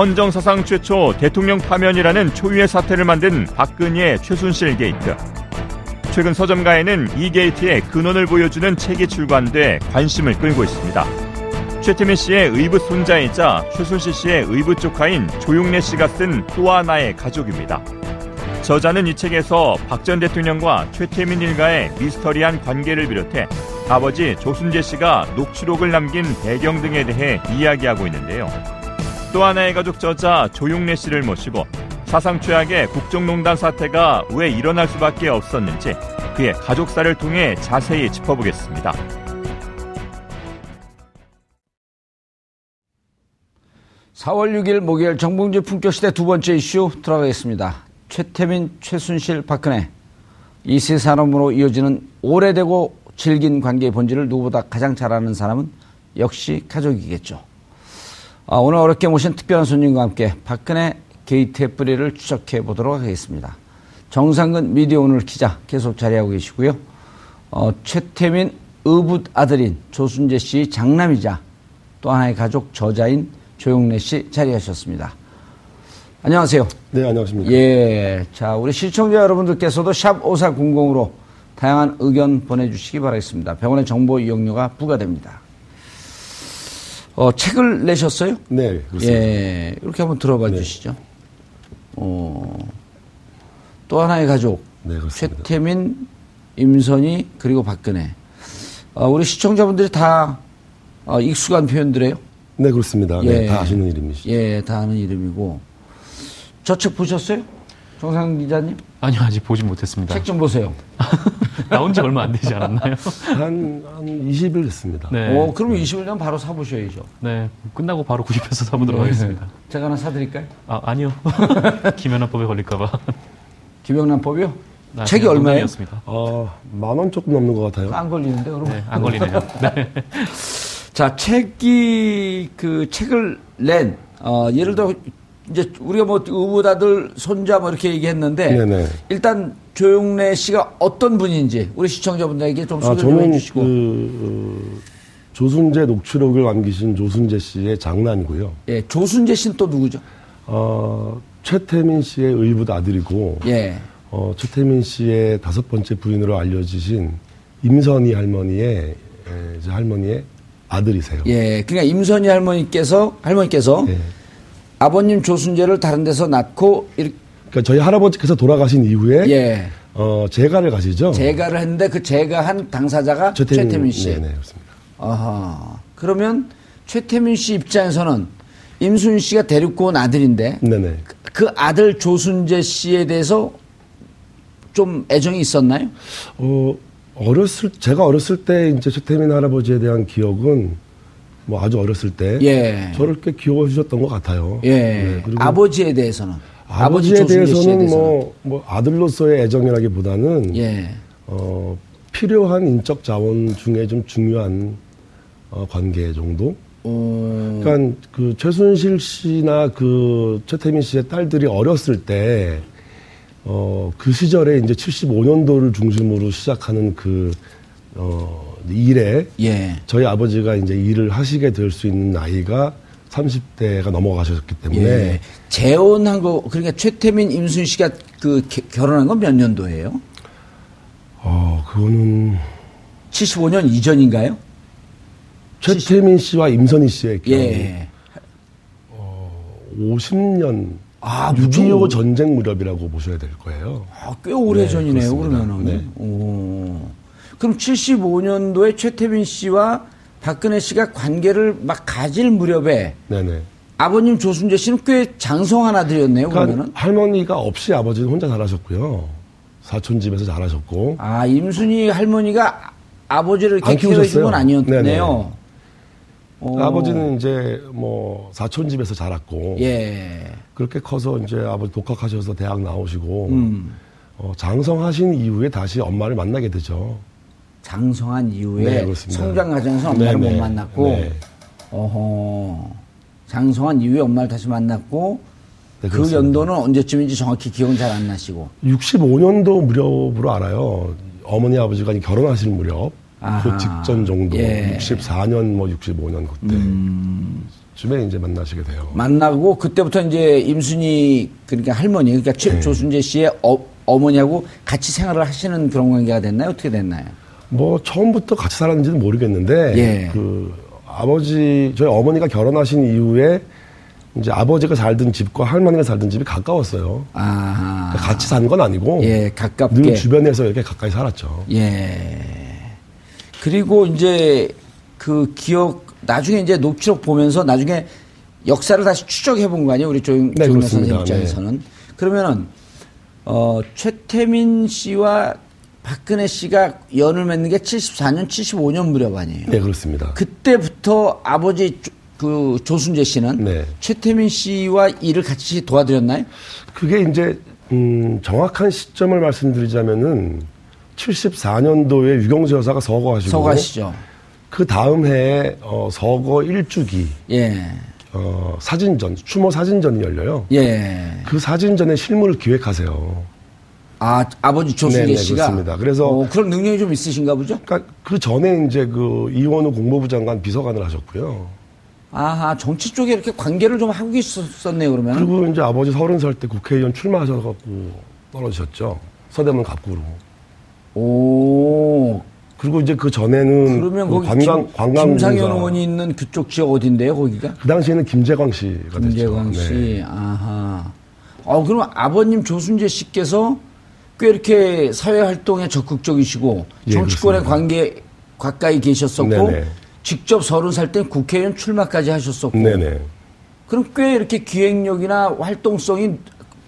헌정 사상 최초 대통령 파면이라는 초유의 사태를 만든 박근혜 최순실 게이트. 최근 서점가에는 이 게이트의 근원을 보여주는 책이 출간돼 관심을 끌고 있습니다. 최태민 씨의 의붓 손자이자 최순실 씨의 의붓 조카인 조용래 씨가 쓴 또 하나의 가족입니다. 저자는 이 책에서 박 전 대통령과 최태민 일가의 미스터리한 관계를 비롯해 아버지 조순제 씨가 녹취록을 남긴 배경 등에 대해 이야기하고 있는데요. 또 하나의 가족 저자 조용래 씨를 모시고 사상 최악의 국정농단 사태가 왜 일어날 수밖에 없었는지 그의 가족사를 통해 자세히 짚어보겠습니다. (4월 6일) 목요일 정봉주 품격시대 두 번째 이슈 들어가겠습니다 최태민 최순실 박근혜 이세 산업으로 이어지는 오래되고 질긴 관계의 본질을 누구보다 가장 잘 아는 사람은 역시 가족이겠죠. 아, 오늘 어렵게 모신 특별한 손님과 함께 박근혜 게이트의 뿌리를 추적해 보도록 하겠습니다. 정상근 미디어 오늘 기자 계속 자리하고 계시고요. 어, 최태민 의붓 아들인 조순재 씨 장남이자 또 하나의 가족 저자인 조용래 씨 자리하셨습니다. 안녕하세요. 네, 안녕하십니까. 예. 자, 우리 시청자 여러분들께서도 샵 5400으로 다양한 의견 보내주시기 바라겠습니다. 병원의 정보 이용료가 부과됩니다. 어, 책을 내셨어요? 네, 그렇습니다. 예, 이렇게 한번 들어봐 네. 주시죠. 어, 또 하나의 가족. 네, 그렇습니다. 최태민, 임선희, 그리고 박근혜. 어, 우리 시청자분들이 다 어, 익숙한 표현들이에요? 네, 그렇습니다. 네, 예, 네, 다 아시는 이름이시죠. 예, 다 아는 이름이고. 저 책 보셨어요? 정상 기자님? 아니요, 아직 보진 못했습니다. 책 좀 보세요. 나온 지 얼마 안 되지 않았나요? 한, 한 20일 됐습니다. 네. 오, 그러면 20일이면 바로 사보셔야죠. 네. 끝나고 바로 구입해서 사보도록 네. 하겠습니다. 제가 하나 사드릴까요? 아, 아니요. 김연아법에 걸릴까봐. 김영란법이요? 아, 책이 얼마예요? 어, 만원 조금 넘는 것 같아요. 안 걸리는데, 그럼? 네, 안 걸리네요. 네. 자, 책이, 그, 책을 낸, 어, 예를 들어, 이제 우리가 뭐 의붓아들 손자 뭐 이렇게 얘기했는데 네네. 일단 조용래 씨가 어떤 분인지 우리 시청자분들에게 좀 소개 아, 좀 해주시고. 그, 조순재 녹취록을 남기신 조순재 씨의 장난이고요. 예, 조순재 씨는 또 누구죠? 어, 최태민 씨의 의붓 아들이고, 예. 어, 최태민 씨의 다섯 번째 부인으로 알려지신 임선희 할머니의 예, 이제 할머니의 아들이세요. 예, 그러니까 임선희 할머니께서 할머니께서 예. 아버님 조순재를 다른 데서 낳고 이렇게 그러니까 저희 할아버지께서 돌아가신 이후에 예. 어, 재가를 가시죠. 재가를 했는데 그 재가한 당사자가 최태민, 최태민 씨. 네, 네, 그렇습니다. 아하. 그러면 최태민 씨 입장에서는 임순 씨가 데리고 온 아들인데 네네. 그 아들 조순재 씨에 대해서 좀 애정이 있었나요? 어, 어렸을 제가 어렸을 때 이제 최태민 할아버지에 대한 기억은 뭐 아주 어렸을 때 예. 저를 꽤 귀여워 주셨던 것 같아요. 예. 네, 그리고 아버지에 대해서는 아버지에 대해서는 뭐, 뭐 아들로서의 애정이라기보다는 예. 어, 필요한 인적 자원 중에 좀 중요한 어, 관계 정도. 음. 그러니까 그 최순실 씨나 그 최태민 씨의 딸들이 어렸을 때 어, 그 시절에 이제 75년도를 중심으로 시작하는 그 어, 일에 예. 저희 아버지가 이제 일을 하시게 될 수 있는 나이가 30대가 넘어가셨기 때문에 예. 재혼한 거 그러니까 최태민 임순 씨가 그 게, 결혼한 건 몇 년도예요? 어 그거는 75년 이전인가요? 최태민 씨와 임선희 씨의 결혼 예. 어, 50년 아, 6.25 전쟁 무렵이라고 보셔야 될 거예요. 아, 꽤 오래 네, 전이네요, 그러면은. 네. 오. 그럼 75년도에 최태민 씨와 박근혜 씨가 관계를 막 가질 무렵에 네네. 아버님 조순재 씨는 꽤 장성한 아들이었네요. 그러니까 그러면은 할머니가 없이 아버지는 혼자 잘하셨고요. 사촌 집에서 잘하셨고. 아 임순희 할머니가 아버지를 이렇게 키워준 건 아니었네요. 어. 아버지는 이제 뭐 사촌 집에서 자랐고. 예. 그렇게 커서 이제 아버지 독학하셔서 대학 나오시고 음. 어, 장성하신 이후에 다시 엄마를 만나게 되죠. 장성한 이후에 네, 성장 과정에서 엄마를 네, 못 네. 만났고 네. 어허 장성한 이후에 엄마를 다시 만났고 네, 그 연도는 언제쯤인지 정확히 기억은 잘 안 나시고 65년도 무렵으로 알아요. 어머니 아버지가 결혼하실 무렵 아하. 그 직전 정도 예. 64년 뭐 65년 그때 음. 쯤에 이제 만나시게 돼요. 만나고 그때부터 이제 임순희 그러니까 할머니 그러니까 네. 조순재 씨의 어, 어머니하고 같이 생활을 하시는 그런 관계가 됐나요? 어떻게 됐나요? 뭐 처음부터 같이 살았는지는 모르겠는데 예. 그 아버지 저희 어머니가 결혼하신 이후에 이제 아버지가 살던 집과 할머니가 살던 집이 가까웠어요. 아. 그러니까 같이 산 건 아니고. 예, 가깝게. 늘 주변에서 이렇게 가까이 살았죠. 예. 그리고 이제 그 기억, 나중에 이제 녹취록 보면서 나중에 역사를 다시 추적해 본 거 아니에요? 우리 조영, 네, 조영 선생 입장에서는. 네. 그러면은, 어, 최태민 씨와 박근혜 씨가 연을 맺는 게 74년, 75년 무렵 아니에요? 네, 그렇습니다. 그때부터 아버지 그 조순재 씨는 네. 최태민 씨와 일을 같이 도와드렸나요? 그게 이제 음, 정확한 시점을 말씀드리자면은 74년도에 유경수 여사가 서거하시고 서거하시죠. 그 다음 해에 어, 서거 1주기 예. 어, 사진전 추모 사진전이 열려요. 예. 그 사진전의 실물을 기획하세요. 아 아버지 조순재 네네, 씨가 그렇습니다. 그래서 어, 그런 능력이 좀 있으신가 보죠? 그러니까 그 전에 이제 그 이원우 공보부 장관 비서관을 하셨고요. 아하, 정치 쪽에 이렇게 관계를 좀 하고 있었네요, 그러면. 그리고 이제 아버지 서른 살 때 국회의원 출마하셔갖고 떨어지셨죠. 서대문 갑구로. 오. 그리고 이제 그 전에는 그러면 그 관광 김, 관광 김상현 의원이 있는 그쪽 지역 어딘데요, 거기가? 그 당시에는 김재광 씨가 김재광 됐죠. 씨. 네. 아하. 어, 그럼 아버님 조순재 씨께서 꽤 이렇게 사회 활동에 적극적이시고 예, 정치권의 예, 관계 가까이 계셨었고 네네. 직접 서른 살 때 국회의원 출마까지 하셨었고. 네네. 그럼 꽤 이렇게 기획력이나 활동성이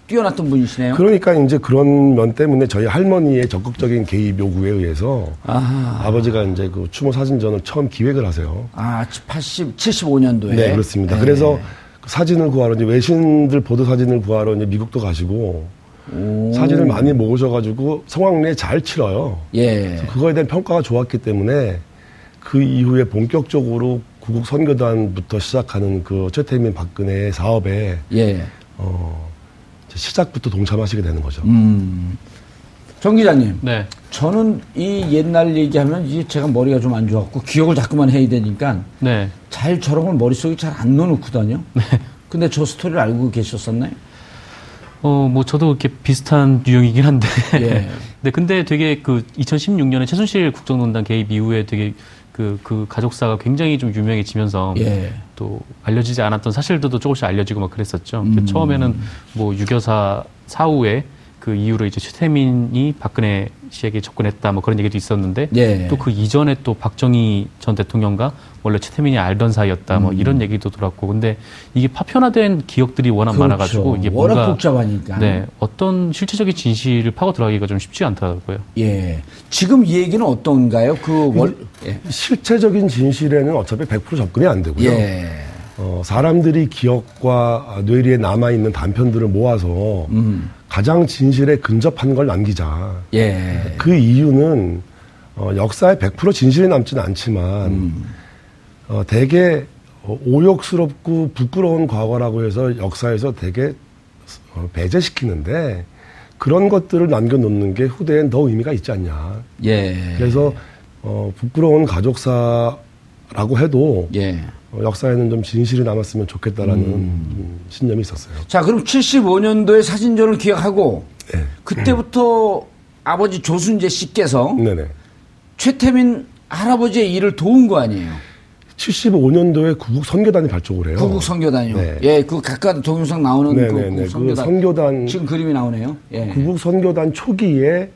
뛰어났던 분이시네요. 그러니까 이제 그런 면 때문에 저희 할머니의 적극적인 개입 요구에 의해서 아하. 아버지가 이제 그 추모 사진전을 처음 기획을 하세요. 아, 80, 75년도에. 네, 그렇습니다. 네. 그래서 그 사진을 구하러 이제 외신들 보도 사진을 구하러 이제 미국도 가시고 오. 사진을 많이 모으셔가지고 성황리에 잘 치러요. 예. 그거에 대한 평가가 좋았기 때문에 그 이후에 본격적으로 구국 선교단부터 시작하는 그 최태민 박근혜 사업에 예. 어, 시작부터 동참하시게 되는 거죠. 음. 정 기자님. 네. 저는 이 옛날 얘기하면 이제 제가 머리가 좀 안 좋았고 기억을 자꾸만 해야 되니까 네. 잘 저런 걸 머릿속에 잘 안 넣어놓거든요. 네. 근데 저 스토리를 알고 계셨었나요? 어, 뭐 저도 이렇게 비슷한 유형이긴 한데. 예. 네, 근데 되게 그 2016년에 최순실 국정농단 개입 이후에 되게 그, 그 가족사가 굉장히 좀 유명해지면서 예. 또 알려지지 않았던 사실들도 조금씩 알려지고 막 그랬었죠. 음. 처음에는 뭐 유교사 사후에 그 이후로 이제 최태민이 박근혜 씨에게 접근했다 뭐 그런 얘기도 있었는데 예. 또그 이전에 또 박정희 전 대통령과 원래 최태민이 알던 사이였다 뭐 음. 이런 얘기도 들었고 근데 이게 파편화된 기억들이 워낙 그렇죠. 많아가지고 이게 워낙 뭔가 복잡하니까 네 어떤 실체적인 진실을 파고 들어가기가 좀 쉽지 않더라고요. 예 지금 이 얘기는 어떤가요? 그 월, 예. 실체적인 진실에는 어차피 100% 접근이 안 되고요. 예. 어, 사람들이 기억과 뇌리에 남아 있는 단편들을 모아서 음. 가장 진실에 근접한 걸 남기자. 예. 그 이유는 어, 역사에 100% 진실이 남지는 않지만 음. 어, 되게 오욕스럽고 부끄러운 과거라고 해서 역사에서 되게 어, 배제시키는데 그런 것들을 남겨놓는 게 후대엔 더 의미가 있지 않냐. 예. 그래서 어, 부끄러운 가족사라고 해도 예. 어, 역사에는 좀 진실이 남았으면 좋겠다라는 음. 신념이 있었어요. 자, 그럼 75년도에 사진전을 기억하고 네. 그때부터 음. 아버지 조순재 씨께서 네네. 최태민 할아버지의 일을 도운 거 아니에요? 75년도에 구국 선교단이 발족을 해요. 구국 선교단이요. 네. 예, 그 각각 동영상 나오는 네네네. 그 구국 선교단. 그 선교단. 지금 그림이 나오네요. 예. 구국 선교단 초기에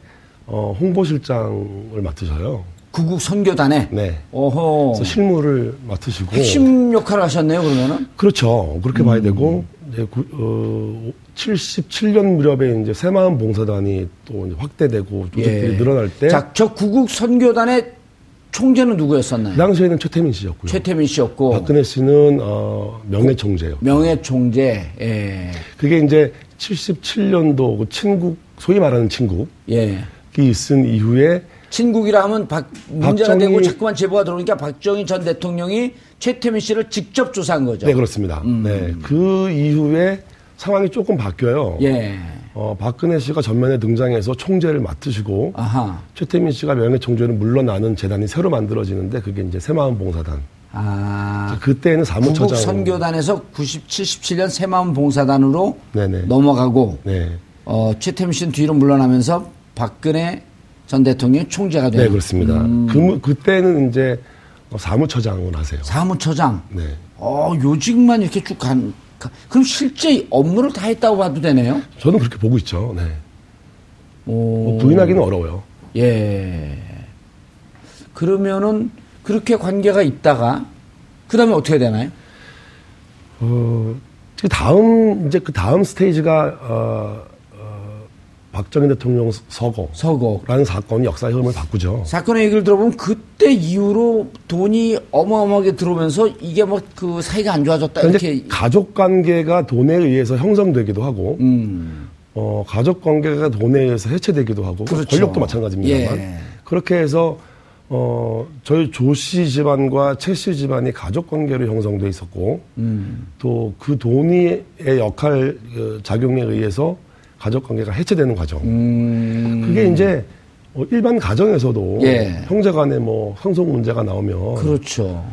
어, 홍보실장을 맡으셔요. 구국 선교단에. 네. 그래서 실무를 맡으시고. 핵심 역할을 하셨네요, 그러면은? 그렇죠. 그렇게 음. 봐야 되고, 이제 구, 어, 77년 무렵에 이제 새마음 봉사단이 또 확대되고 조직들이 예. 늘어날 때. 자, 저 구국 선교단의 총재는 누구였었나요? 그 당시에는 최태민 씨였고요. 최태민 씨였고. 박근혜 씨는, 어, 명예 총재요. 명예 총재, 예. 그게 이제 77년도 그 친국, 소위 말하는 친국. 예. 이 있은 이후에 친국이라 하면 박, 문제가 박정희, 되고 자꾸만 제보가 들어오니까 박정희 전 대통령이 최태민 씨를 직접 조사한 거죠. 네, 그렇습니다. 음. 네. 그 이후에 상황이 조금 바뀌어요. 예. 어, 박근혜 씨가 전면에 등장해서 총재를 맡으시고 아하. 최태민 씨가 명예 총재로 물러나는 재단이 새로 만들어지는데 그게 이제 새마음 봉사단. 아. 그때는 사무처장. 선교단에서 90, 77년 새마음 봉사단으로 네네. 넘어가고 네. 어, 최태민 씨는 뒤로 물러나면서 박근혜 전 대통령이 총재가 되는. 네, 그렇습니다. 음. 그, 그때는 이제 사무처장을 하세요. 사무처장. 네. 어, 요직만 이렇게 쭉 간, 그럼 실제 업무를 다 했다고 봐도 되네요? 저는 그렇게 보고 있죠. 네. 뭐 부인하기는 어려워요. 예. 그러면은 그렇게 관계가 있다가 그 다음에 어떻게 되나요? 어, 그 다음 이제 그 다음 스테이지가 어, 박정희 대통령 서거. 서거라는 사건이 역사의 흐름을 바꾸죠. 사건의 얘기를 들어보면 그때 이후로 돈이 어마어마하게 들어오면서 이게 뭐그 사이가 안 좋아졌다 이렇게 가족 관계가 돈에 의해서 형성되기도 하고 음. 어, 가족 관계가 돈에 의해서 해체되기도 하고 그렇죠. 권력도 마찬가지입니다만 예. 그렇게 해서 어, 저희 조씨 집안과 최씨 집안이 가족 관계로 형성돼 있었고 음. 또그 돈의 역할 그 작용에 의해서 가족 관계가 해체되는 과정. 음. 그게 이제 뭐 일반 가정에서도 예. 형제 간에 뭐 상속 문제가 나오면 그렇죠.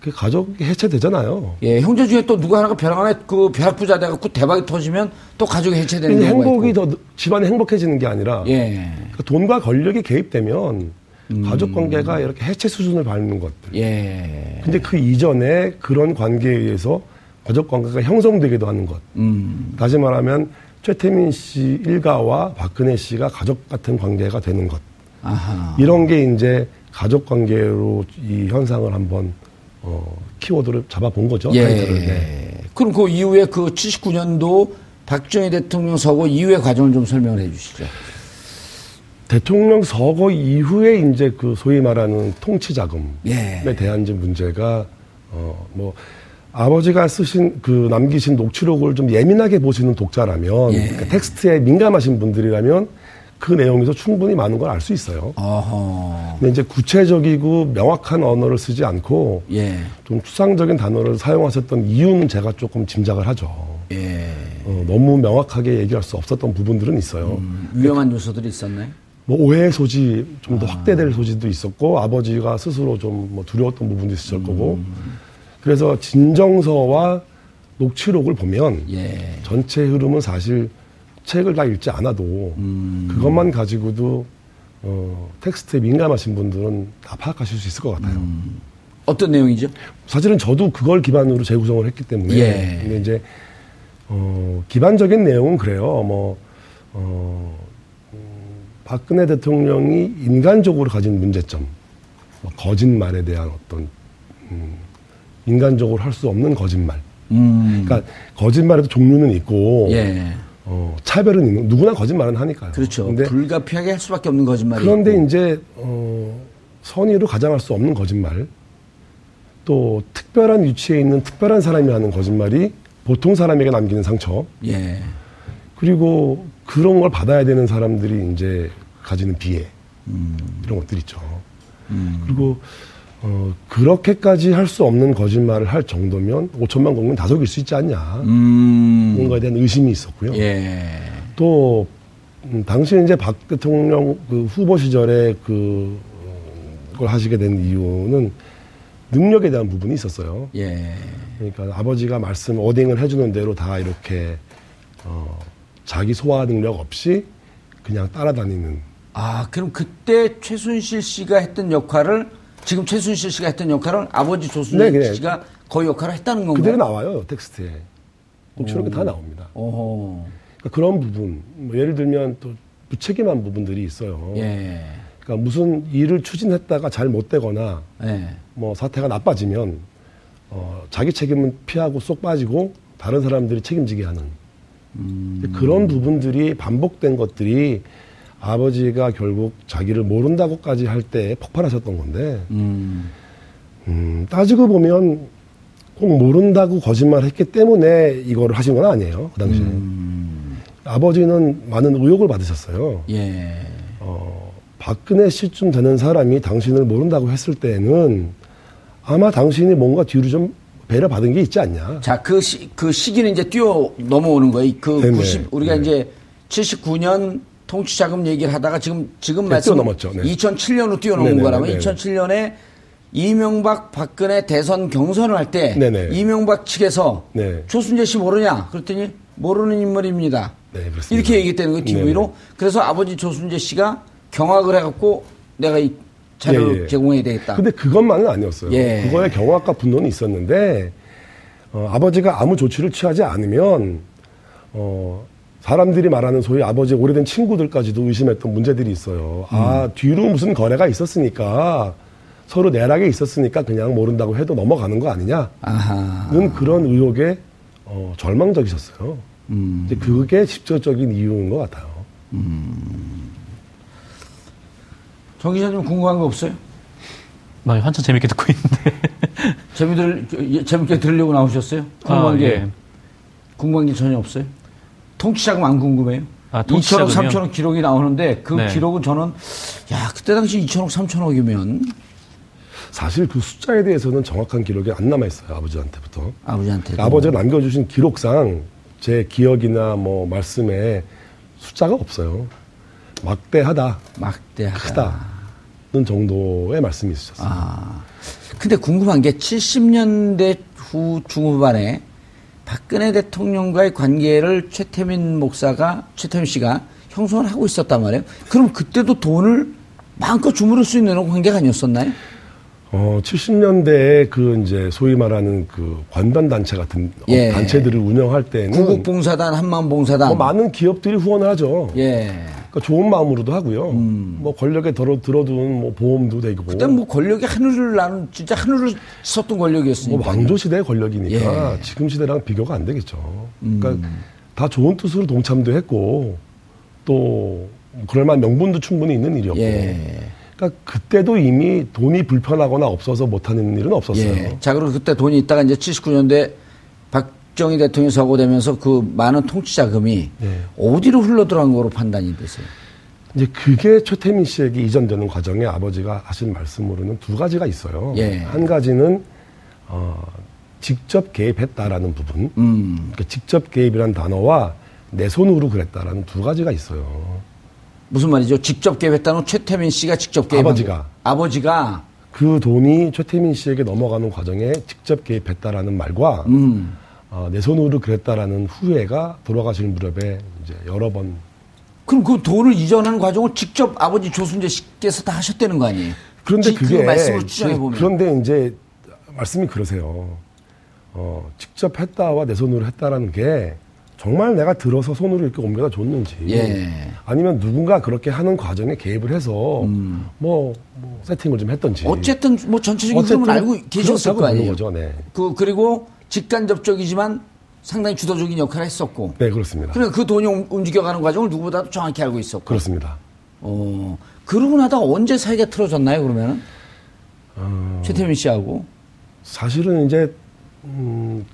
그 가족이 해체되잖아요. 예, 형제 중에 또 누가 하나가 벼락 안에 그 벼락 부자 돼갖고 대박이 터지면 또 가족이 해체되는 경우가 행복이 있고. 더 집안이 행복해지는 게 아니라 예. 그 돈과 권력이 개입되면 음. 가족 관계가 이렇게 해체 수준을 밟는 것들. 예. 근데 그 이전에 그런 관계에 의해서 가족 관계가 형성되기도 하는 것. 음. 다시 말하면 최태민 씨 일가와 박근혜 씨가 가족 같은 관계가 되는 것. 아하. 이런 게 이제 가족 관계로 이 현상을 한번 어, 키워드를 잡아본 거죠. 예. 네. 그럼 그 이후에 그 79년도 박정희 대통령 서거 이후의 과정을 좀 설명을 해 주시죠. 대통령 서거 이후에 이제 그 소위 말하는 통치 자금에 예. 대한 문제가 어뭐 아버지가 쓰신 그 남기신 녹취록을 좀 예민하게 보시는 독자라면 예. 그러니까 텍스트에 민감하신 분들이라면 그 내용에서 충분히 많은 걸 알 수 있어요. 어허. 근데 이제 구체적이고 명확한 언어를 쓰지 않고 예. 좀 추상적인 단어를 사용하셨던 이유는 제가 조금 짐작을 하죠. 예. 어, 너무 명확하게 얘기할 수 없었던 부분들은 있어요. 음, 위험한 요소들이 있었나요? 뭐 오해의 소지 좀더 아. 확대될 소지도 있었고 아버지가 스스로 좀 뭐 두려웠던 부분도 있었을 음. 거고 그래서 진정서와 녹취록을 보면 예. 전체 흐름은 사실 책을 다 읽지 않아도 음. 그것만 가지고도 어, 텍스트에 민감하신 분들은 다 파악하실 수 있을 것 같아요. 음. 어떤 내용이죠? 사실은 저도 그걸 기반으로 재구성을 했기 때문에 예. 근데 이제 어, 기반적인 내용은 그래요. 뭐 어, 음, 박근혜 대통령이 인간적으로 가진 문제점, 뭐 거짓말에 대한 어떤 음, 인간적으로 할 수 없는 거짓말. 음. 그러니까 거짓말에도 종류는 있고 예. 어, 차별은 있는 누구나 거짓말은 하니까요. 그렇죠. 근데 불가피하게 할 수밖에 없는 거짓말이 그런데 있고. 이제 어, 선의로 가장할 수 없는 거짓말. 또 특별한 위치에 있는 특별한 사람이 하는 거짓말이 보통 사람에게 남기는 상처. 예. 그리고 그런 걸 받아야 되는 사람들이 이제 가지는 비애. 음. 이런 것들 있죠. 음. 그리고 어, 그렇게까지 할 수 없는 거짓말을 할 정도면 5천만 국민 다 속일 수 있지 않냐. 음. 뭔가에 대한 의심이 있었고요. 예. 또, 음, 당시 이제 박 대통령 그 후보 시절에 그, 걸 하시게 된 이유는 능력에 대한 부분이 있었어요. 예. 그러니까 아버지가 말씀, 어딩을 해주는 대로 다 이렇게, 어, 자기 소화 능력 없이 그냥 따라다니는. 아, 그럼 그때 최순실 씨가 했던 역할을 지금 최순실 씨가 했던 역할은 아버지 조순실 네, 씨가 그 역할을 했다는 건가요? 그대로 나와요 텍스트에. 녹취록이 다 나옵니다. 그러니까 그런 부분, 뭐 예를 들면 또 무책임한 부분들이 있어요. 예. 그러니까 무슨 일을 추진했다가 잘 못되거나 예. 뭐 사태가 나빠지면 어, 자기 책임은 피하고 쏙 빠지고 다른 사람들이 책임지게 하는 음. 그런 부분들이 반복된 것들이 아버지가 결국 자기를 모른다고까지 할 때 폭발하셨던 건데, 음. 음, 따지고 보면 꼭 모른다고 거짓말 했기 때문에 이거를 하신 건 아니에요. 그 당시에. 음. 아버지는 많은 의혹을 받으셨어요. 예. 어, 박근혜 씨쯤 되는 사람이 당신을 모른다고 했을 때는 아마 당신이 뭔가 뒤로 좀 배려 받은 게 있지 않냐. 자, 그 시, 그 시기는 이제 뛰어 넘어오는 거예요. 그 네네. 90, 우리가 네. 이제 79년 통치 자금 얘기를 하다가 지금 지금 네, 말씀 뛰어넘었죠. 네. 2007년으로 뛰어넘은 네네, 거라면 네네. 2007년에 이명박 박근혜 대선 경선을 할 때 이명박 측에서 네. 조순재 씨 모르냐 그랬더니 모르는 인물입니다. 네, 이렇게 얘기했다는 거예요, TV로. 그래서 아버지 조순재 씨가 경악을 해갖고 내가 이 자료를 예, 예. 제공해야 되겠다. 근데 그것만은 아니었어요. 예. 그거에 경악과 분노는 있었는데, 어, 아버지가 아무 조치를 취하지 않으면, 어, 사람들이 말하는 소위 아버지 오래된 친구들까지도 의심했던 문제들이 있어요. 아, 음. 아, 뒤로 무슨 거래가 있었으니까, 서로 내락에 있었으니까 그냥 모른다고 해도 넘어가는 거 아니냐는 아하. 그런 의혹에 어, 절망적이셨어요. 음. 이제 그게 직접적인 이유인 것 같아요. 음. 정 기자님 궁금한 거 없어요? 많이 한참 재밌게 듣고 있는데. 재미들, 예, 재밌게 들으려고 나오셨어요? 궁금한 아, 게, 예. 궁금한 게 전혀 없어요? 통치자금 안 궁금해요? 아, 2천억, 3천억 기록이 나오는데 그 네. 기록은 저는, 야, 그때 당시 2천억, 3천억이면. 사실 그 숫자에 대해서는 정확한 기록이 안 남아 있어요, 아버지한테부터. 아버지한테. 아버지가 남겨주신 기록상 제 기억이나 뭐 말씀에 숫자가 없어요. 막대하다. 막대하다. 크다는 정도의 말씀이 있으셨어요. 아. 근데 궁금한 게 70년대 후 중후반에 박근혜 대통령과의 관계를 최태민 목사가, 최태민 씨가 형성을 하고 있었단 말이에요. 그럼 그때도 돈을 마음껏 주무를 수 있는 관계가 아니었었나요? 어, 70년대에 그 이제 소위 말하는 그 관단 단체 같은 예. 단체들을 운영할 때는 구국봉사단, 한마음봉사단 뭐 많은 기업들이 후원을 하죠. 예. 그러니까 좋은 마음으로도 하고요. 음. 뭐 권력에 들어 들어둔 뭐 보험도 되고. 그때 뭐 권력이 하늘을 나는 진짜 하늘을 섰던 권력이었으니까. 뭐 왕조 시대 권력이니까 예. 지금 시대랑 비교가 안 되겠죠. 그러니까 음. 다 좋은 뜻으로 동참도 했고 또 그럴 만한 명분도 충분히 있는 일이었고. 예. 그러니까 그때도 이미 돈이 불편하거나 없어서 못하는 일은 없었어요. 예. 자, 그리고 그때 돈이 있다가 이제 79년대 박정희 대통령이 서고되면서 그 많은 통치 자금이 예. 어디로 흘러들어간 거로 판단이 되세요? 이제 그게 최태민 씨에게 이전되는 과정에 아버지가 하신 말씀으로는 두 가지가 있어요. 예. 한 가지는 어, 직접 개입했다라는 부분. 음. 그러니까 직접 개입이라는 단어와 내 손으로 그랬다라는 두 가지가 있어요. 무슨 말이죠? 직접 개입했다는 최태민 씨가 직접 개입 아버지가 아버지가 그 돈이 최태민 씨에게 넘어가는 과정에 직접 개입했다라는 말과 음. 어, 내 손으로 그랬다라는 후회가 돌아가실 무렵에 이제 여러 번 그럼 그 돈을 이전하는 과정을 직접 아버지 조순재 씨께서 다 하셨다는 거 아니에요? 그런데 그게 그 말씀을 추정해 보면 그런데 이제 말씀이 그러세요. 어, 직접 했다와 내 손으로 했다라는 게 정말 내가 들어서 손으로 이렇게 옮겨다 줬는지 예. 아니면 누군가 그렇게 하는 과정에 개입을 해서 음. 뭐, 뭐, 세팅을 좀 했던지 어쨌든 뭐 전체적인 흐름을 알고 계셨을 거 아니에요. 거죠. 네. 그 그리고 직간접적이지만 상당히 주도적인 역할을 했었고. 네 그렇습니다. 그러니까 그 돈이 움직여가는 과정을 누구보다도 정확히 알고 있었고. 그렇습니다. 어 그러고 나다 언제 사이가 틀어졌나요 그러면은 어... 최태민 씨하고 사실은 이제 음,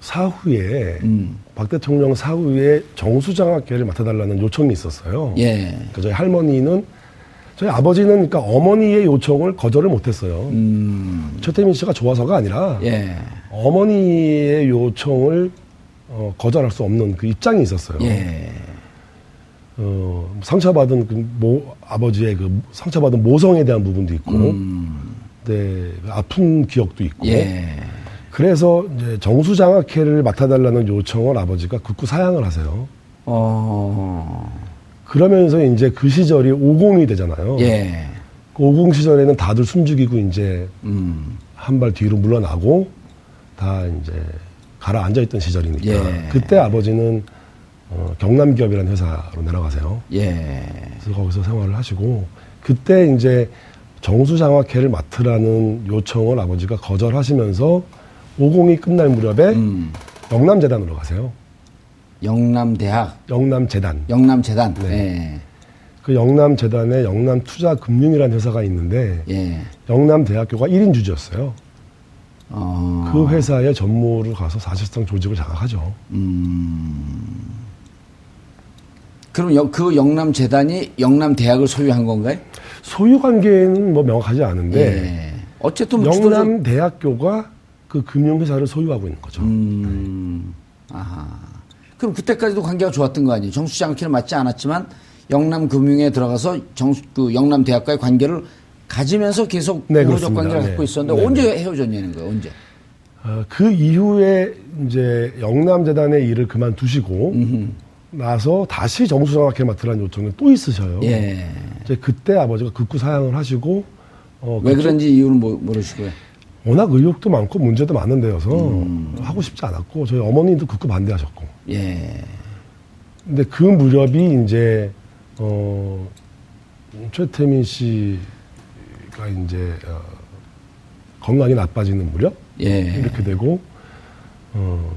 사후에 음. 박 대통령 사후에 정수장학회를 맡아달라는 요청이 있었어요. 예. 그러니까 저희 할머니는 저희 아버지는 그러니까 어머니의 요청을 거절을 못했어요. 음. 최태민 씨가 좋아서가 아니라 예. 어머니의 요청을 어, 거절할 수 없는 그 입장이 있었어요. 예. 어, 상처받은 그 모, 아버지의 그 상처받은 모성에 대한 부분도 있고, 음. 네, 아픈 기억도 있고. 예. 그래서 이제 정수장학회를 맡아달라는 요청을 아버지가 극구 사양을 하세요. 어. 그러면서 이제 그 시절이 50이 되잖아요. 예. 그 50 시절에는 다들 숨죽이고 이제 음. 한발 뒤로 물러나고 다 이제 가라앉아 있던 시절이니까 예. 그때 아버지는 어, 경남 기업이라는 회사로 내려가세요. 예. 그래서 거기서 생활을 하시고 그때 이제 정수장학회를 맡으라는 요청을 아버지가 거절하시면서 50이 끝날 무렵에 음. 영남재단으로 가세요. 영남대학. 영남재단. 영남재단. 네. 네. 그 영남재단에 영남투자금융이라는 회사가 있는데 예. 영남대학교가 1인 주주였어요. 어... 그 회사의 전무를 가서 사실상 조직을 장악하죠. 음... 그럼 여, 그 영남재단이 영남대학을 소유한 건가요? 소유 관계는 뭐 명확하지 않은데 예. 어쨌든 영남대학교가 그 금융회사를 소유하고 있는 거죠. 음, 아하. 그럼 그때까지도 관계가 좋았던 거 아니에요? 정수지 않기는 맞지 않았지만 영남금융에 들어가서 정수, 그 영남대학과의 관계를 가지면서 계속 네, 우호적 관계를 네. 갖고 있었는데 네. 언제 헤어졌냐는 거예요, 언제? 어, 그 이후에 이제 영남재단의 일을 그만두시고 음흠. 나서 다시 정수 장학회 맡으라는 요청이 또 있으셔요. 예. 이제 그때 아버지가 극구 사양을 하시고 어, 왜 그런지 이유는 모르시고요. 워낙 의욕도 많고 문제도 많은 데여서 음. 하고 싶지 않았고 저희 어머니도 극구 반대하셨고. 예. 근데 그 무렵이 이제 어 최태민 씨가 이제 어, 건강이 나빠지는 무렵 예. 이렇게 되고 어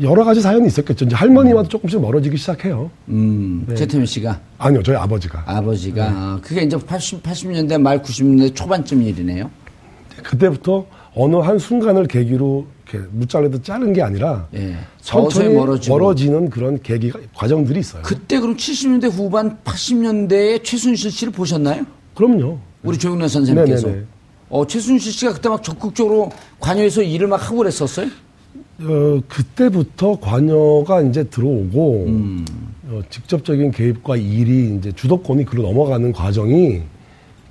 여러 가지 사연이 있었겠죠. 이제 할머니와도 조금씩 멀어지기 시작해요. 음, 네. 최태민 씨가? 아니요, 저희 아버지가. 아버지가. 네. 그게 이제 80, 80년대 말 90년대 초반쯤 일이네요. 그때부터 어느 한 순간을 계기로 이렇게 무잘라도 자른 게 아니라 예. 천천히 멀어지는 그런 계기가 과정들이 있어요. 그때 그럼 70년대 후반 80년대에 최순실 씨를 보셨나요? 그럼요. 우리 네. 조영래 선생님께서. 네네네. 어, 최순실 씨가 그때 막 적극적으로 관여해서 일을 막 하고 그랬었어요? 어, 그때부터 관여가 이제 들어오고 음. 어, 직접적인 개입과 일이 이제 주도권이 그로 넘어가는 과정이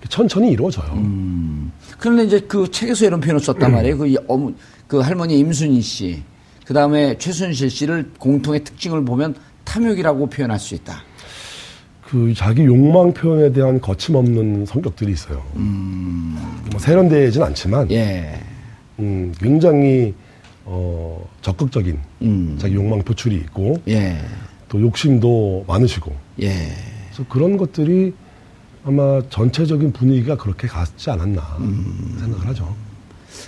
천천히 이루어져요. 음. 그런데 이제 그 책에서 이런 표현을 썼단 말이에요. 그, 어머, 그 할머니 임순희 씨, 그 다음에 최순실 씨를 공통의 특징을 보면 탐욕이라고 표현할 수 있다. 그 자기 욕망 표현에 대한 거침없는 성격들이 있어요. 음. 뭐 세련되진 않지만, 예. 음, 굉장히 어, 적극적인 음. 자기 욕망 표출이 있고 예. 또 욕심도 많으시고 예. 그래서 그런 것들이 아마 전체적인 분위기가 그렇게 갔지 않았나 음. 생각을 하죠.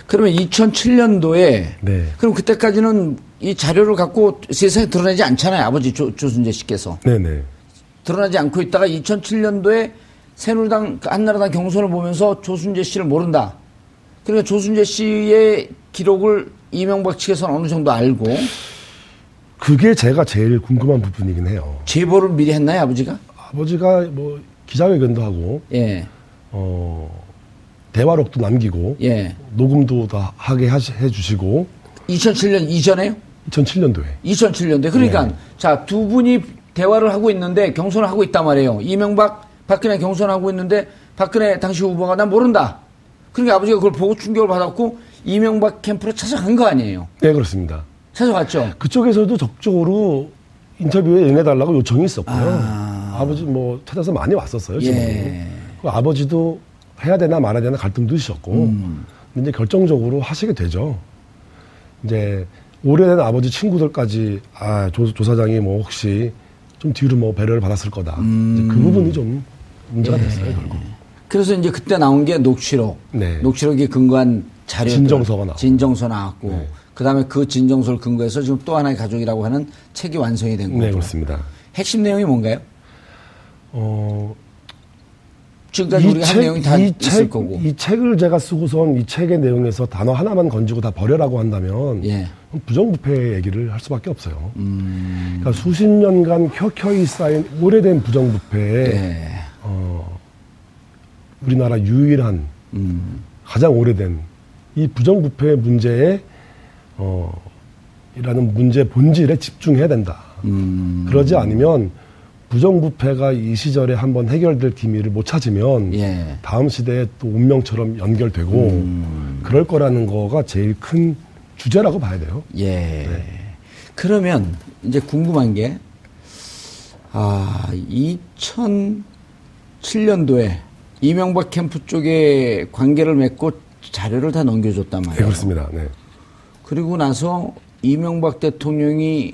그러면 2007년도에 네. 그럼 그때까지는 이 자료를 갖고 세상에 드러내지 않잖아요. 아버지 조, 조순재 씨께서. 네네. 드러나지 않고 있다가 2007년도에 새누리당 한나라당 경선을 보면서 조순재 씨를 모른다. 그러니까 조순재 씨의 기록을 이명박 측에서는 어느 정도 알고 그게 제가 제일 궁금한 부분이긴 해요. 제보를 미리 했나요, 아버지가? 아버지가 뭐 기자회견도 하고, 예. 어 대화록도 남기고, 예. 녹음도 다 하게 해주시고. 2007년 이전에요? 2007년도에. 2007년도에. 그러니까 네. 자두 분이 대화를 하고 있는데 경선을 하고 있단 말이에요. 이명박, 박근혜 경선하고 있는데 박근혜 당시 후보가 난 모른다. 그러니까 아버지가 그걸 보고 충격을 받았고 이명박 캠프로 찾아간 거 아니에요? 네, 그렇습니다. 찾아갔죠. 그쪽에서도 적극적으로 인터뷰에 응해달라고 요청이 있었고요. 아. 버지 뭐 찾아서 많이 왔었어요. 지금. 예. 그 아버지도 해야 되나 말아야 되나 갈등도 있었고, 음. 이제 결정적으로 하시게 되죠. 이제 오래된 아버지 친구들까지 아 조, 조 사장이 뭐 혹시 좀 뒤로 뭐 배려를 받았을 거다. 음. 그 부분이 좀 문제가 예. 됐어요 결국. 그래서 이제 그때 나온 게 녹취록. 네. 녹취록이 근거한 자료. 진정서가 나왔고. 진정서 나왔고. 네. 그 다음에 그 진정서를 근거해서 지금 또 하나의 가족이라고 하는 책이 완성이 된 네, 거고. 네, 그렇습니다. 핵심 내용이 뭔가요? 어, 지금까지 우리가 책, 한 내용이 다 있을 책, 거고. 이 책을 제가 쓰고선 이 책의 내용에서 단어 하나만 건지고 다 버려라고 한다면 예. 부정부패 얘기를 할 수밖에 없어요. 음. 그러니까 수십 년간 켜켜이 쌓인 오래된 부정부패에 예. 어, 우리나라 유일한 음. 가장 오래된 이 부정부패 문제에 어 이라는 문제 본질에 집중해야 된다. 음. 그러지 않으면 부정부패가 이 시절에 한번 해결될 기미를 못 찾으면 예. 다음 시대에 또 운명처럼 연결되고 음. 그럴 거라는 거가 제일 큰 주제라고 봐야 돼요. 예. 네. 그러면 이제 궁금한 게 아, 2007년도에 이명박 캠프 쪽에 관계를 맺고 자료를 다 넘겨줬단 말이에요. 네, 그렇습니다. 네. 그리고 나서 이명박 대통령이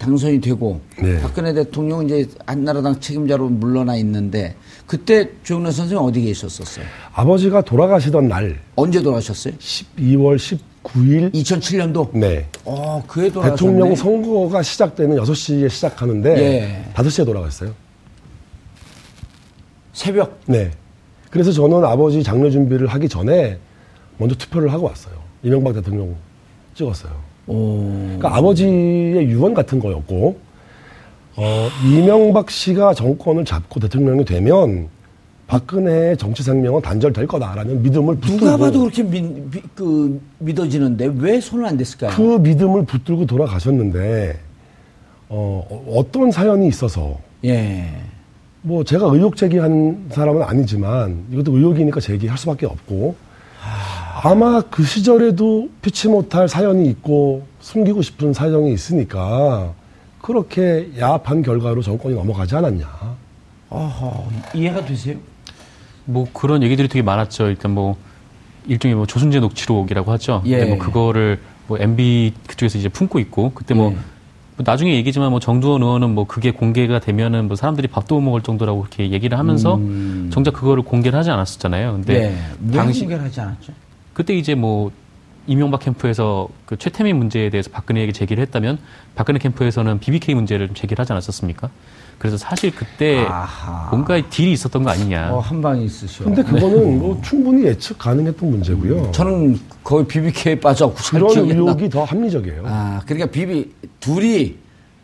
당선이 되고 네. 박근혜 대통령 이제 한나라당 책임자로 물러나 있는데 그때 조영래 선생님 어디 계셨었어요? 아버지가 돌아가시던 날 언제 돌아가셨어요? 12월 19일 2007년도? 네. 어, 그해 돌아가셨네. 대통령 선거가 시작되는 6시에 시작하는데 예. 5시에 돌아갔어요. 새벽? 네. 그래서 저는 아버지 장례 준비를 하기 전에 먼저 투표를 하고 왔어요. 이명박 대통령 찍었어요. 오. 그러니까 아버지의 유언 같은 거였고, 어, 이명박 씨가 정권을 잡고 대통령이 되면 박근혜의 정치 생명은 단절될 거다라는 믿음을 붙들고 누가 봐도 그렇게 미, 미, 그, 믿어지는데 왜 손을 안 댔을까요? 그 믿음을 붙들고 돌아가셨는데 어, 어떤 사연이 있어서 예. 뭐 제가 의혹 제기한 사람은 아니지만 이것도 의혹이니까 제기할 수밖에 없고 아마 그 시절에도 피치 못할 사연이 있고 숨기고 싶은 사정이 있으니까 그렇게 야합한 결과로 정권이 넘어가지 않았냐. 어허, 이해가 되세요? 뭐 그런 얘기들이 되게 많았죠. 일단 뭐 일종의 뭐 조순재 녹취록이라고 하죠. 예. 뭐 그거를 뭐 MB 그쪽에서 이제 품고 있고 그때 뭐, 예. 뭐 나중에 얘기지만 뭐 정두원 의원은 뭐 그게 공개가 되면은 뭐 사람들이 밥도 못 먹을 정도라고 그렇게 얘기를 하면서 음. 정작 그거를 공개를 하지 않았었잖아요. 근데 예. 당시 공개를 하지 않았죠? 그때 이제 뭐 이명박 캠프에서 그 최태민 문제에 대해서 박근혜에게 제기를 했다면 박근혜 캠프에서는 BBK 문제를 좀 제기를 하지 않았었습니까? 그래서 사실 그때 아하. 뭔가 딜이 있었던 거 아니냐. 어, 한 방이 있으셔. 근데 그거는 네. 뭐 충분히 예측 가능했던 문제고요. 저는 거의 BBK에 빠져고 그런 의혹이 더 합리적이에요. 아, 그러니까 비비 둘이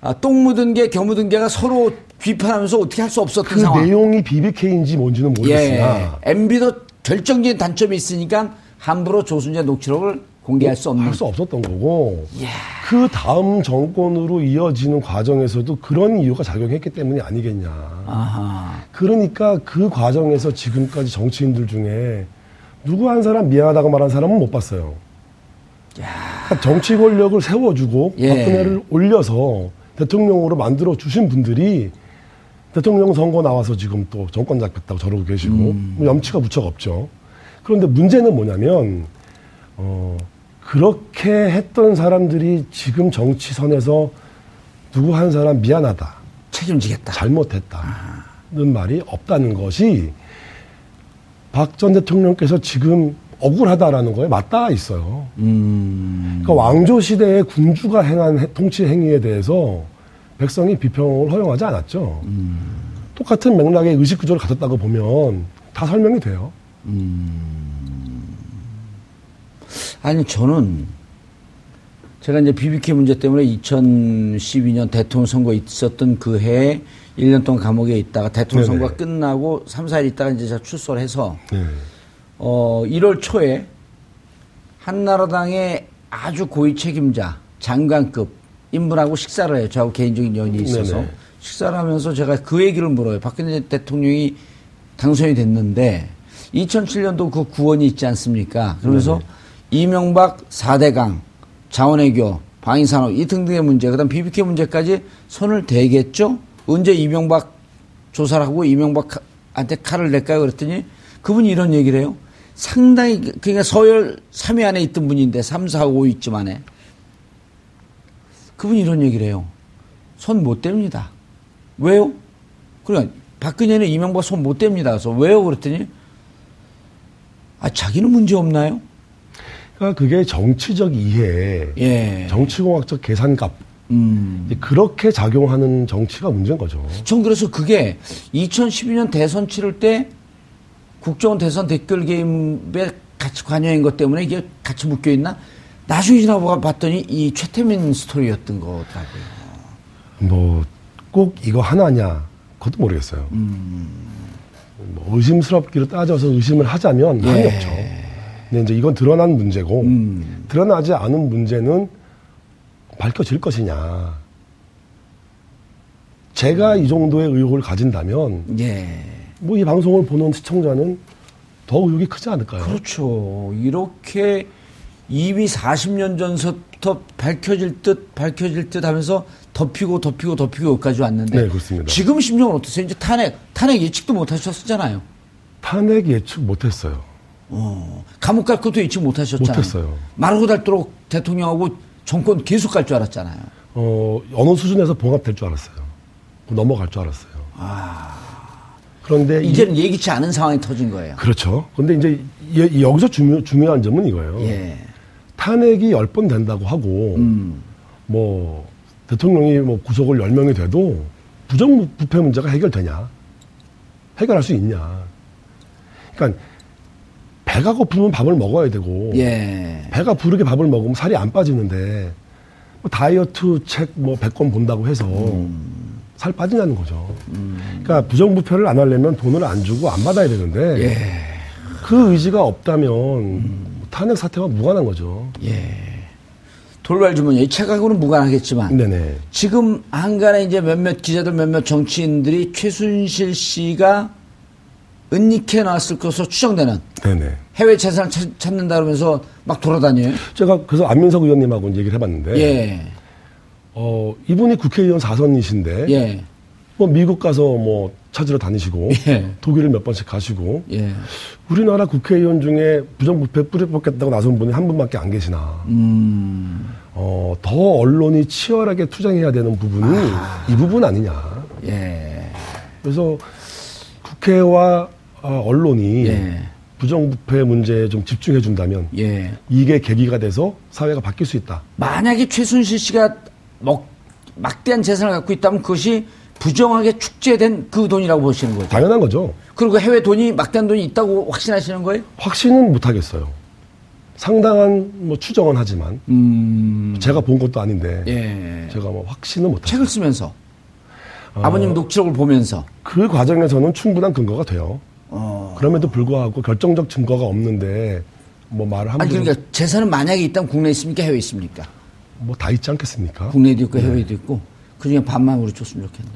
아, 똥 묻은 개, 겨 묻은 개가 서로 비판하면서 어떻게 할 수 없었던 그 상황. 그 내용이 BBK인지 뭔지는 모르겠으나 예, MB도 결정적인 단점이 있으니까 함부로 조순재 녹취록을 공개할 수 없는 할 수 없었던 거고 야. 그 다음 정권으로 이어지는 과정에서도 그런 이유가 작용했기 때문이 아니겠냐. 아하. 그러니까 그 과정에서 지금까지 정치인들 중에 누구 한 사람 미안하다고 말한 사람은 못 봤어요. 그러니까 정치 권력을 세워주고 예. 박근혜를 올려서 대통령으로 만들어 주신 분들이 대통령 선거 나와서 지금 또 정권 잡혔다고 저러고 계시고 음. 뭐 염치가 무척 없죠. 그런데 문제는 뭐냐면 어. 그렇게 했던 사람들이 지금 정치선에서 누구 한 사람 미안하다. 책임지겠다. 잘못했다는 아. 말이 없다는 것이 박 전 대통령께서 지금 억울하다라는 거에 맞닿아 있어요. 음. 그러니까 왕조 시대의 군주가 행한 통치 행위에 대해서 백성이 비평을 허용하지 않았죠. 음. 똑같은 맥락의 의식 구조를 가졌다고 보면 다 설명이 돼요. 음. 아니 저는 제가 이제 BBK 문제 때문에 2012년 대통령 선거 있었던 그 해에 1년 동안 감옥에 있다가 대통령 네네. 선거가 끝나고 3, 4일 있다가 이제 제가 출소를 해서 네. 어 1월 초에 한나라당의 아주 고위 책임자 장관급 인분하고 식사를 해요. 저하고 개인적인 연이 있어서 네네. 식사를 하면서 제가 그 얘기를 물어요. 박근혜 대통령이 당선이 됐는데 2007년도 그 구원이 있지 않습니까? 그러면서 네네. 이명박 4대강, 자원외교, 방위산업 이 등등의 문제, 그 다음 BBK 문제까지 손을 대겠죠? 언제 이명박 조사를 하고 이명박한테 칼을 낼까요? 그랬더니 그분이 이런 얘기를 해요. 상당히, 그러니까 서열 3위 안에 있던 분인데 3, 4, 5위쯤 안에. 그분이 이런 얘기를 해요. 손 못 댑니다. 왜요? 그러니까 박근혜는 이명박 손 못 댑니다. 그래서 왜요? 그랬더니 아, 자기는 문제 없나요? 그러니까 그게 정치적 이해, 예. 정치공학적 계산값. 음. 그렇게 작용하는 정치가 문제인 거죠. 전 그래서 그게 2012년 대선 치를 때 국정원 대선 댓글 게임에 같이 관여한 것 때문에 이게 같이 묶여 있나? 나중에 지나고 봤더니 이 최태민 스토리였던 거더라고요. 뭐 꼭 이거 하나냐? 그것도 모르겠어요. 음. 뭐 의심스럽기로 따져서 의심을 하자면 예. 많이 없죠. 근데 이제 이건 드러난 문제고 음. 드러나지 않은 문제는 밝혀질 것이냐. 제가 이 정도의 의혹을 가진다면 예. 뭐이 방송을 보는 시청자는 더 의혹이 크지 않을까요? 그렇죠. 이렇게 이미 40년 전부터 밝혀질 듯 밝혀질 듯 하면서 덮이고 덮이고 덮이고 여기까지 왔는데 네, 그렇습니다. 지금 심정은 어떠세요? 이제 탄핵 탄핵 예측도 못 하셨잖아요. 탄핵 예측 못 했어요. 어, 감옥 갈 것도 예측 못 하셨잖아요. 못 했어요. 마르고 닳도록 대통령하고 정권 계속 갈 줄 알았잖아요. 어, 어느 수준에서 봉합될 줄 알았어요. 넘어갈 줄 알았어요. 아. 그런데 이제는 이, 예기치 않은 상황이 터진 거예요. 그렇죠. 그런데 이제 예, 여기서 중요, 중요한 점은 이거예요. 예. 탄핵이 열 번 된다고 하고, 음. 뭐, 대통령이 뭐 구속을 열명이 돼도 부정부패 문제가 해결되냐? 해결할 수 있냐? 그러니까 배가 고프면 밥을 먹어야 되고 예. 배가 부르게 밥을 먹으면 살이 안 빠지는데 뭐 다이어트 책 뭐 100권 본다고 해서 음. 살 빠지냐는 거죠. 음. 그러니까 부정부패를 안 하려면 돈을 안 주고 안 받아야 되는데 예. 그 의지가 없다면 음. 탄핵 사태와 무관한 거죠. 예. 돌발 주머니 책하고는 무관하겠지만 네네. 지금 한간에 이제 몇몇 기자들 몇몇 정치인들이 최순실 씨가 은닉해 놨을 것으로 추정되는 네네. 해외 재산을 찾, 는다 그러면서 막 돌아다녀요. 제가 그래서 안민석 의원님하고 얘기를 해봤는데 예. 어, 이분이 국회의원 4선이신데 예. 뭐 미국 가서 뭐 찾으러 다니시고 예. 독일을 몇 번씩 가시고 예. 우리나라 국회의원 중에 부정부패 뿌리 뽑겠다고 나선 분이 한 분밖에 안 계시나. 음. 어, 더 언론이 치열하게 투쟁해야 되는 부분이 아. 이 부분 아니냐. 예. 그래서 국회와 어, 언론이 예. 부정부패 문제에 좀 집중해 준다면 예. 이게 계기가 돼서 사회가 바뀔 수 있다. 만약에 최순실 씨가 먹, 막대한 재산을 갖고 있다면 그것이 부정하게 축제된 그 돈이라고 보시는 거죠. 당연한 거죠. 그리고 해외 돈이 막대한 돈이 있다고 확신하시는 거예요? 확신은 못 하겠어요. 상당한 뭐 추정은 하지만 음... 제가 본 것도 아닌데 예. 제가 뭐 확신은 못. 책을 쓰면서 어... 아버님 녹취록을 보면서 그 과정에서는 충분한 근거가 돼요. 어... 그럼에도 불구하고 결정적 증거가 없는데 뭐 말을 하면 아니 그러니까 재산은 만약에 있다면 국내에 있습니까 해외에 있습니까? 뭐 다 있지 않겠습니까? 국내에도 있고 네. 해외에도 있고. 그 중에 반만 우리 줬으면 좋겠네.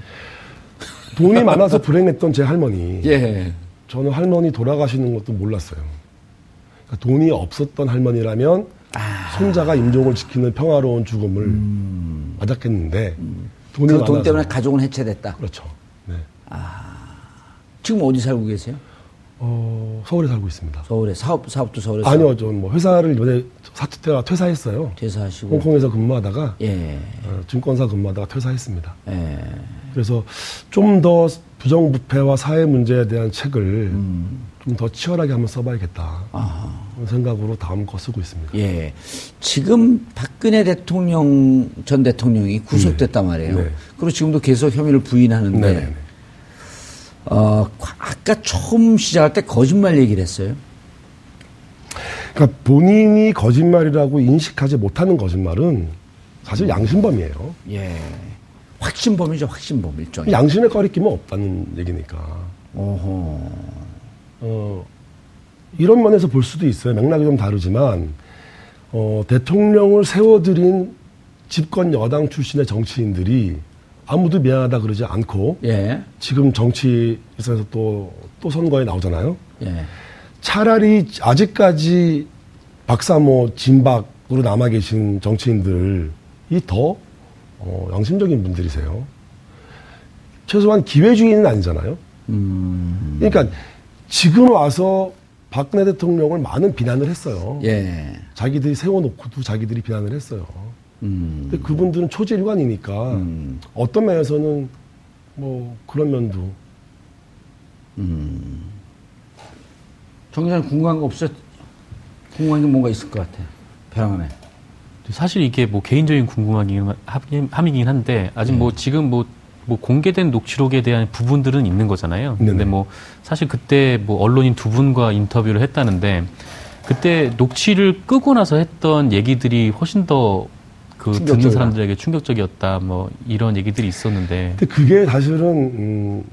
돈이 많아서 불행했던 제 할머니. 예. 저는 할머니 돌아가시는 것도 몰랐어요. 그러니까 돈이 없었던 할머니라면 아. 손자가 임종을 지키는 평화로운 죽음을 음. 맞았겠는데 음. 돈이 그 돈 때문에 가족은 해체됐다. 그렇죠. 네. 아. 지금 어디 살고 계세요? 어, 서울에 살고 있습니다. 서울에 사업 사업도 서울에 아니요, 저뭐 회사를 요새 사퇴가 퇴사했어요. 퇴사하시고 홍콩에서 근무하다가 예. 어, 증권사 근무하다가 퇴사했습니다. 예. 그래서 좀 더 부정부패와 사회 문제에 대한 책을 음. 좀더 치열하게 한번 써봐야겠다. 아하. 생각으로 다음 거 쓰고 있습니다. 예. 지금 박근혜 대통령 전 대통령이 구속됐단 네. 말이에요. 네. 그리고 지금도 계속 혐의를 부인하는데. 네, 네. 어, 아까 처음 시작할 때 거짓말 얘기를 했어요. 그러니까 본인이 거짓말이라고 인식하지 못하는 거짓말은 사실 양심범이에요. 예. 확신범이죠, 확신범 일종. 양심에 꺼리낌은 없다는 얘기니까. 어허. 어, 이런 면에서 볼 수도 있어요. 맥락이 좀 다르지만, 어, 대통령을 세워드린 집권 여당 출신의 정치인들이 아무도 미안하다 그러지 않고 예. 지금 정치에서 또, 또 선거에 나오잖아요. 예. 차라리 아직까지 박사모 진박으로 남아 계신 정치인들이 더 어, 양심적인 분들이세요. 최소한 기회주의는 아니잖아요. 음. 그러니까 지금 와서 박근혜 대통령을 많은 비난을 했어요. 예. 자기들이 세워놓고도 자기들이 비난을 했어요. 음. 근데 그분들은 초질관이니까 음. 어떤 면에서는 뭐 그런 면도. 음. 정 기자님 궁금한 거 없어요? 궁금한 게 뭔가 있을 것 같아. 벼랑안에. 사실 이게 뭐 개인적인 궁금함이긴 함이긴 한데 아직 네. 뭐 지금 뭐, 뭐 공개된 녹취록에 대한 부분들은 있는 거잖아요. 네네. 근데 뭐 사실 그때 뭐 언론인 두 분과 인터뷰를 했다는데 그때 녹취를 끄고 나서 했던 얘기들이 훨씬 더 그 듣는 사람들에게 충격적이었다 뭐 이런 얘기들이 있었는데. 근데 그게 사실은 음,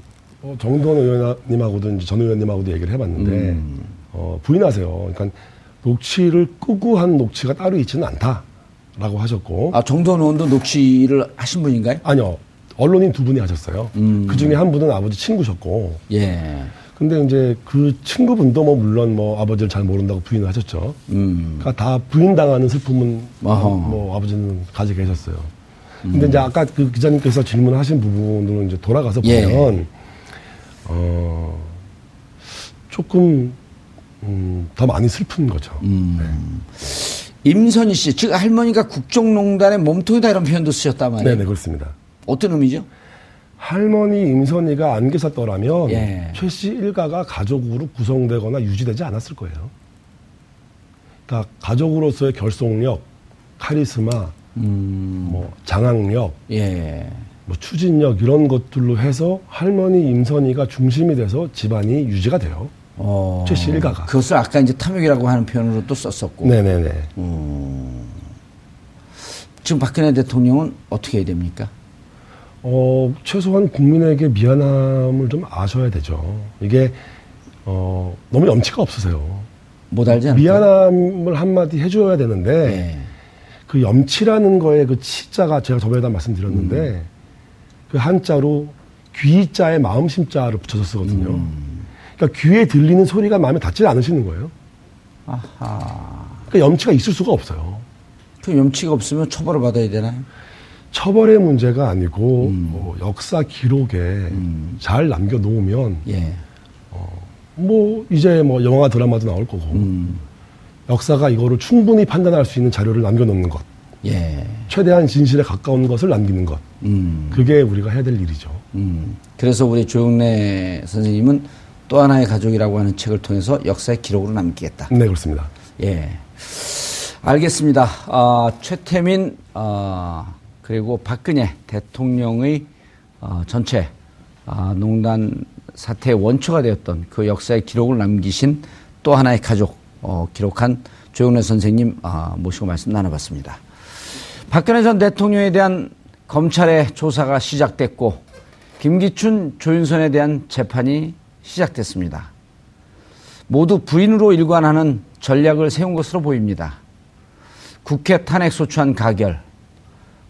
어, 정돈 의원님하고도 이제 전 의원님하고도 얘기를 해봤는데 음. 어, 부인하세요. 그러니까 녹취를 끄고 한 녹취가 따로 있지는 않다라고 하셨고. 아 정돈 의원도 녹취를 하신 분인가요? 아니요. 언론인 두 분이 하셨어요. 음. 그 중에 한 분은 아버지 친구셨고. 예. 근데 이제 그 친구분도 뭐 물론 뭐 아버지를 잘 모른다고 부인을 하셨죠. 음. 그러니까 다 부인당하는 슬픔은 아하. 뭐 아버지는 가지고 계셨어요. 근데 음. 이제 아까 그 기자님께서 질문하신 부분으로 이제 돌아가서 예. 보면 어 조금 음, 더 많이 슬픈 거죠. 음. 네. 임선희 씨, 즉 할머니가 국정농단의 몸통이다 이런 표현도 쓰셨단 말이에요. 네, 그렇습니다. 어떤 의미죠? 할머니 임선희가 안 계셨더라면 예. 최씨 일가가 가족으로 구성되거나 유지되지 않았을 거예요. 그러니까 가족으로서의 결속력, 카리스마, 음. 뭐 장악력, 예. 뭐 추진력 이런 것들로 해서 할머니 임선희가 중심이 돼서 집안이 유지가 돼요. 어. 최씨 일가가. 그것을 아까 이제 탐욕이라고 하는 표현으로 또 썼었고. 네네네. 음. 지금 박근혜 대통령은 어떻게 해야 됩니까? 어, 최소한 국민에게 미안함을 좀 아셔야 되죠. 이게, 어, 너무 염치가 없으세요. 못 알지 않을까 미안함을 한마디 해줘야 되는데, 네. 그 염치라는 거에 그 치자가 제가 저번에 다 말씀드렸는데 음. 그 한자로 귀자에 마음 심자를 붙여서 쓰거든요. 음. 그러니까 귀에 들리는 소리가 마음에 닿지 않으시는 거예요. 아하. 그러니까 염치가 있을 수가 없어요. 그 염치가 없으면 처벌을 받아야 되나요? 처벌의 문제가 아니고 음. 뭐 역사 기록에 음. 잘 남겨 놓으면 예. 어, 뭐 이제 뭐 영화 드라마도 나올 거고 음. 역사가 이거를 충분히 판단할 수 있는 자료를 남겨 놓는 것. 예. 최대한 진실에 가까운 것을 남기는 것. 음. 그게 우리가 해야 될 일이죠. 음. 그래서 우리 조영래 선생님은 또 하나의 가족이라고 하는 책을 통해서 역사의 기록으로 남기겠다. 네, 그렇습니다. 예. 알겠습니다. 어, 최태민, 어, 그리고 박근혜 대통령의 어, 전체 어, 농단 사태의 원초가 되었던 그 역사의 기록을 남기신 또 하나의 가족 어, 기록한 조영래 선생님 어, 모시고 말씀 나눠봤습니다. 박근혜 전 대통령에 대한 검찰의 조사가 시작됐고 김기춘, 조윤선에 대한 재판이 시작됐습니다. 모두 부인으로 일관하는 전략을 세운 것으로 보입니다. 국회 탄핵 소추안 가결,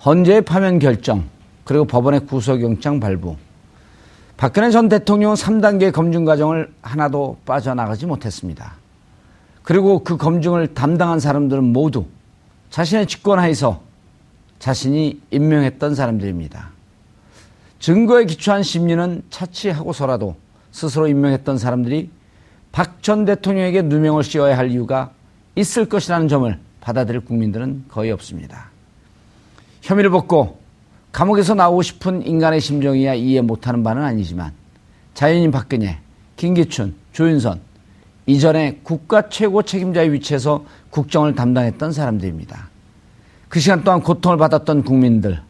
헌재의 파면 결정, 그리고 법원의 구속영장 발부. 박근혜 전 대통령은 3단계 검증 과정을 하나도 빠져나가지 못했습니다. 그리고 그 검증을 담당한 사람들은 모두 자신의 직권 하에서 자신이 임명했던 사람들입니다. 증거에 기초한 심리는 차치하고서라도 스스로 임명했던 사람들이 박 전 대통령에게 누명을 씌워야 할 이유가 있을 것이라는 점을 받아들일 국민들은 거의 없습니다. 혐의를 벗고 감옥에서 나오고 싶은 인간의 심정이야 이해 못하는 바는 아니지만 자연인 박근혜, 김기춘, 조윤선, 이전에 국가 최고 책임자의 위치에서 국정을 담당했던 사람들입니다. 그 시간 동안 고통을 받았던 국민들,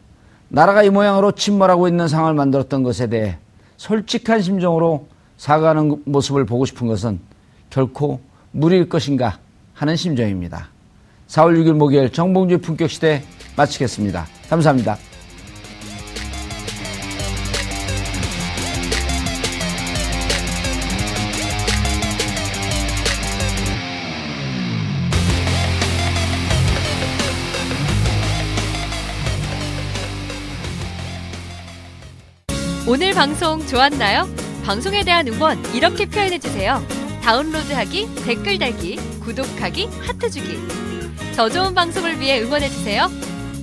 나라가 이 모양으로 침몰하고 있는 상황을 만들었던 것에 대해 솔직한 심정으로 사과하는 모습을 보고 싶은 것은 결코 무리일 것인가 하는 심정입니다. 4월 6일 목요일 정봉주의 품격시대 마치겠습니다. 감사합니다. 오늘 방송 좋았나요? 방송에 대한 응원 이렇게 표현해주세요. 다운로드하기, 댓글 달기, 구독하기, 하트 주기. 더 좋은 방송을 위해 응원해주세요.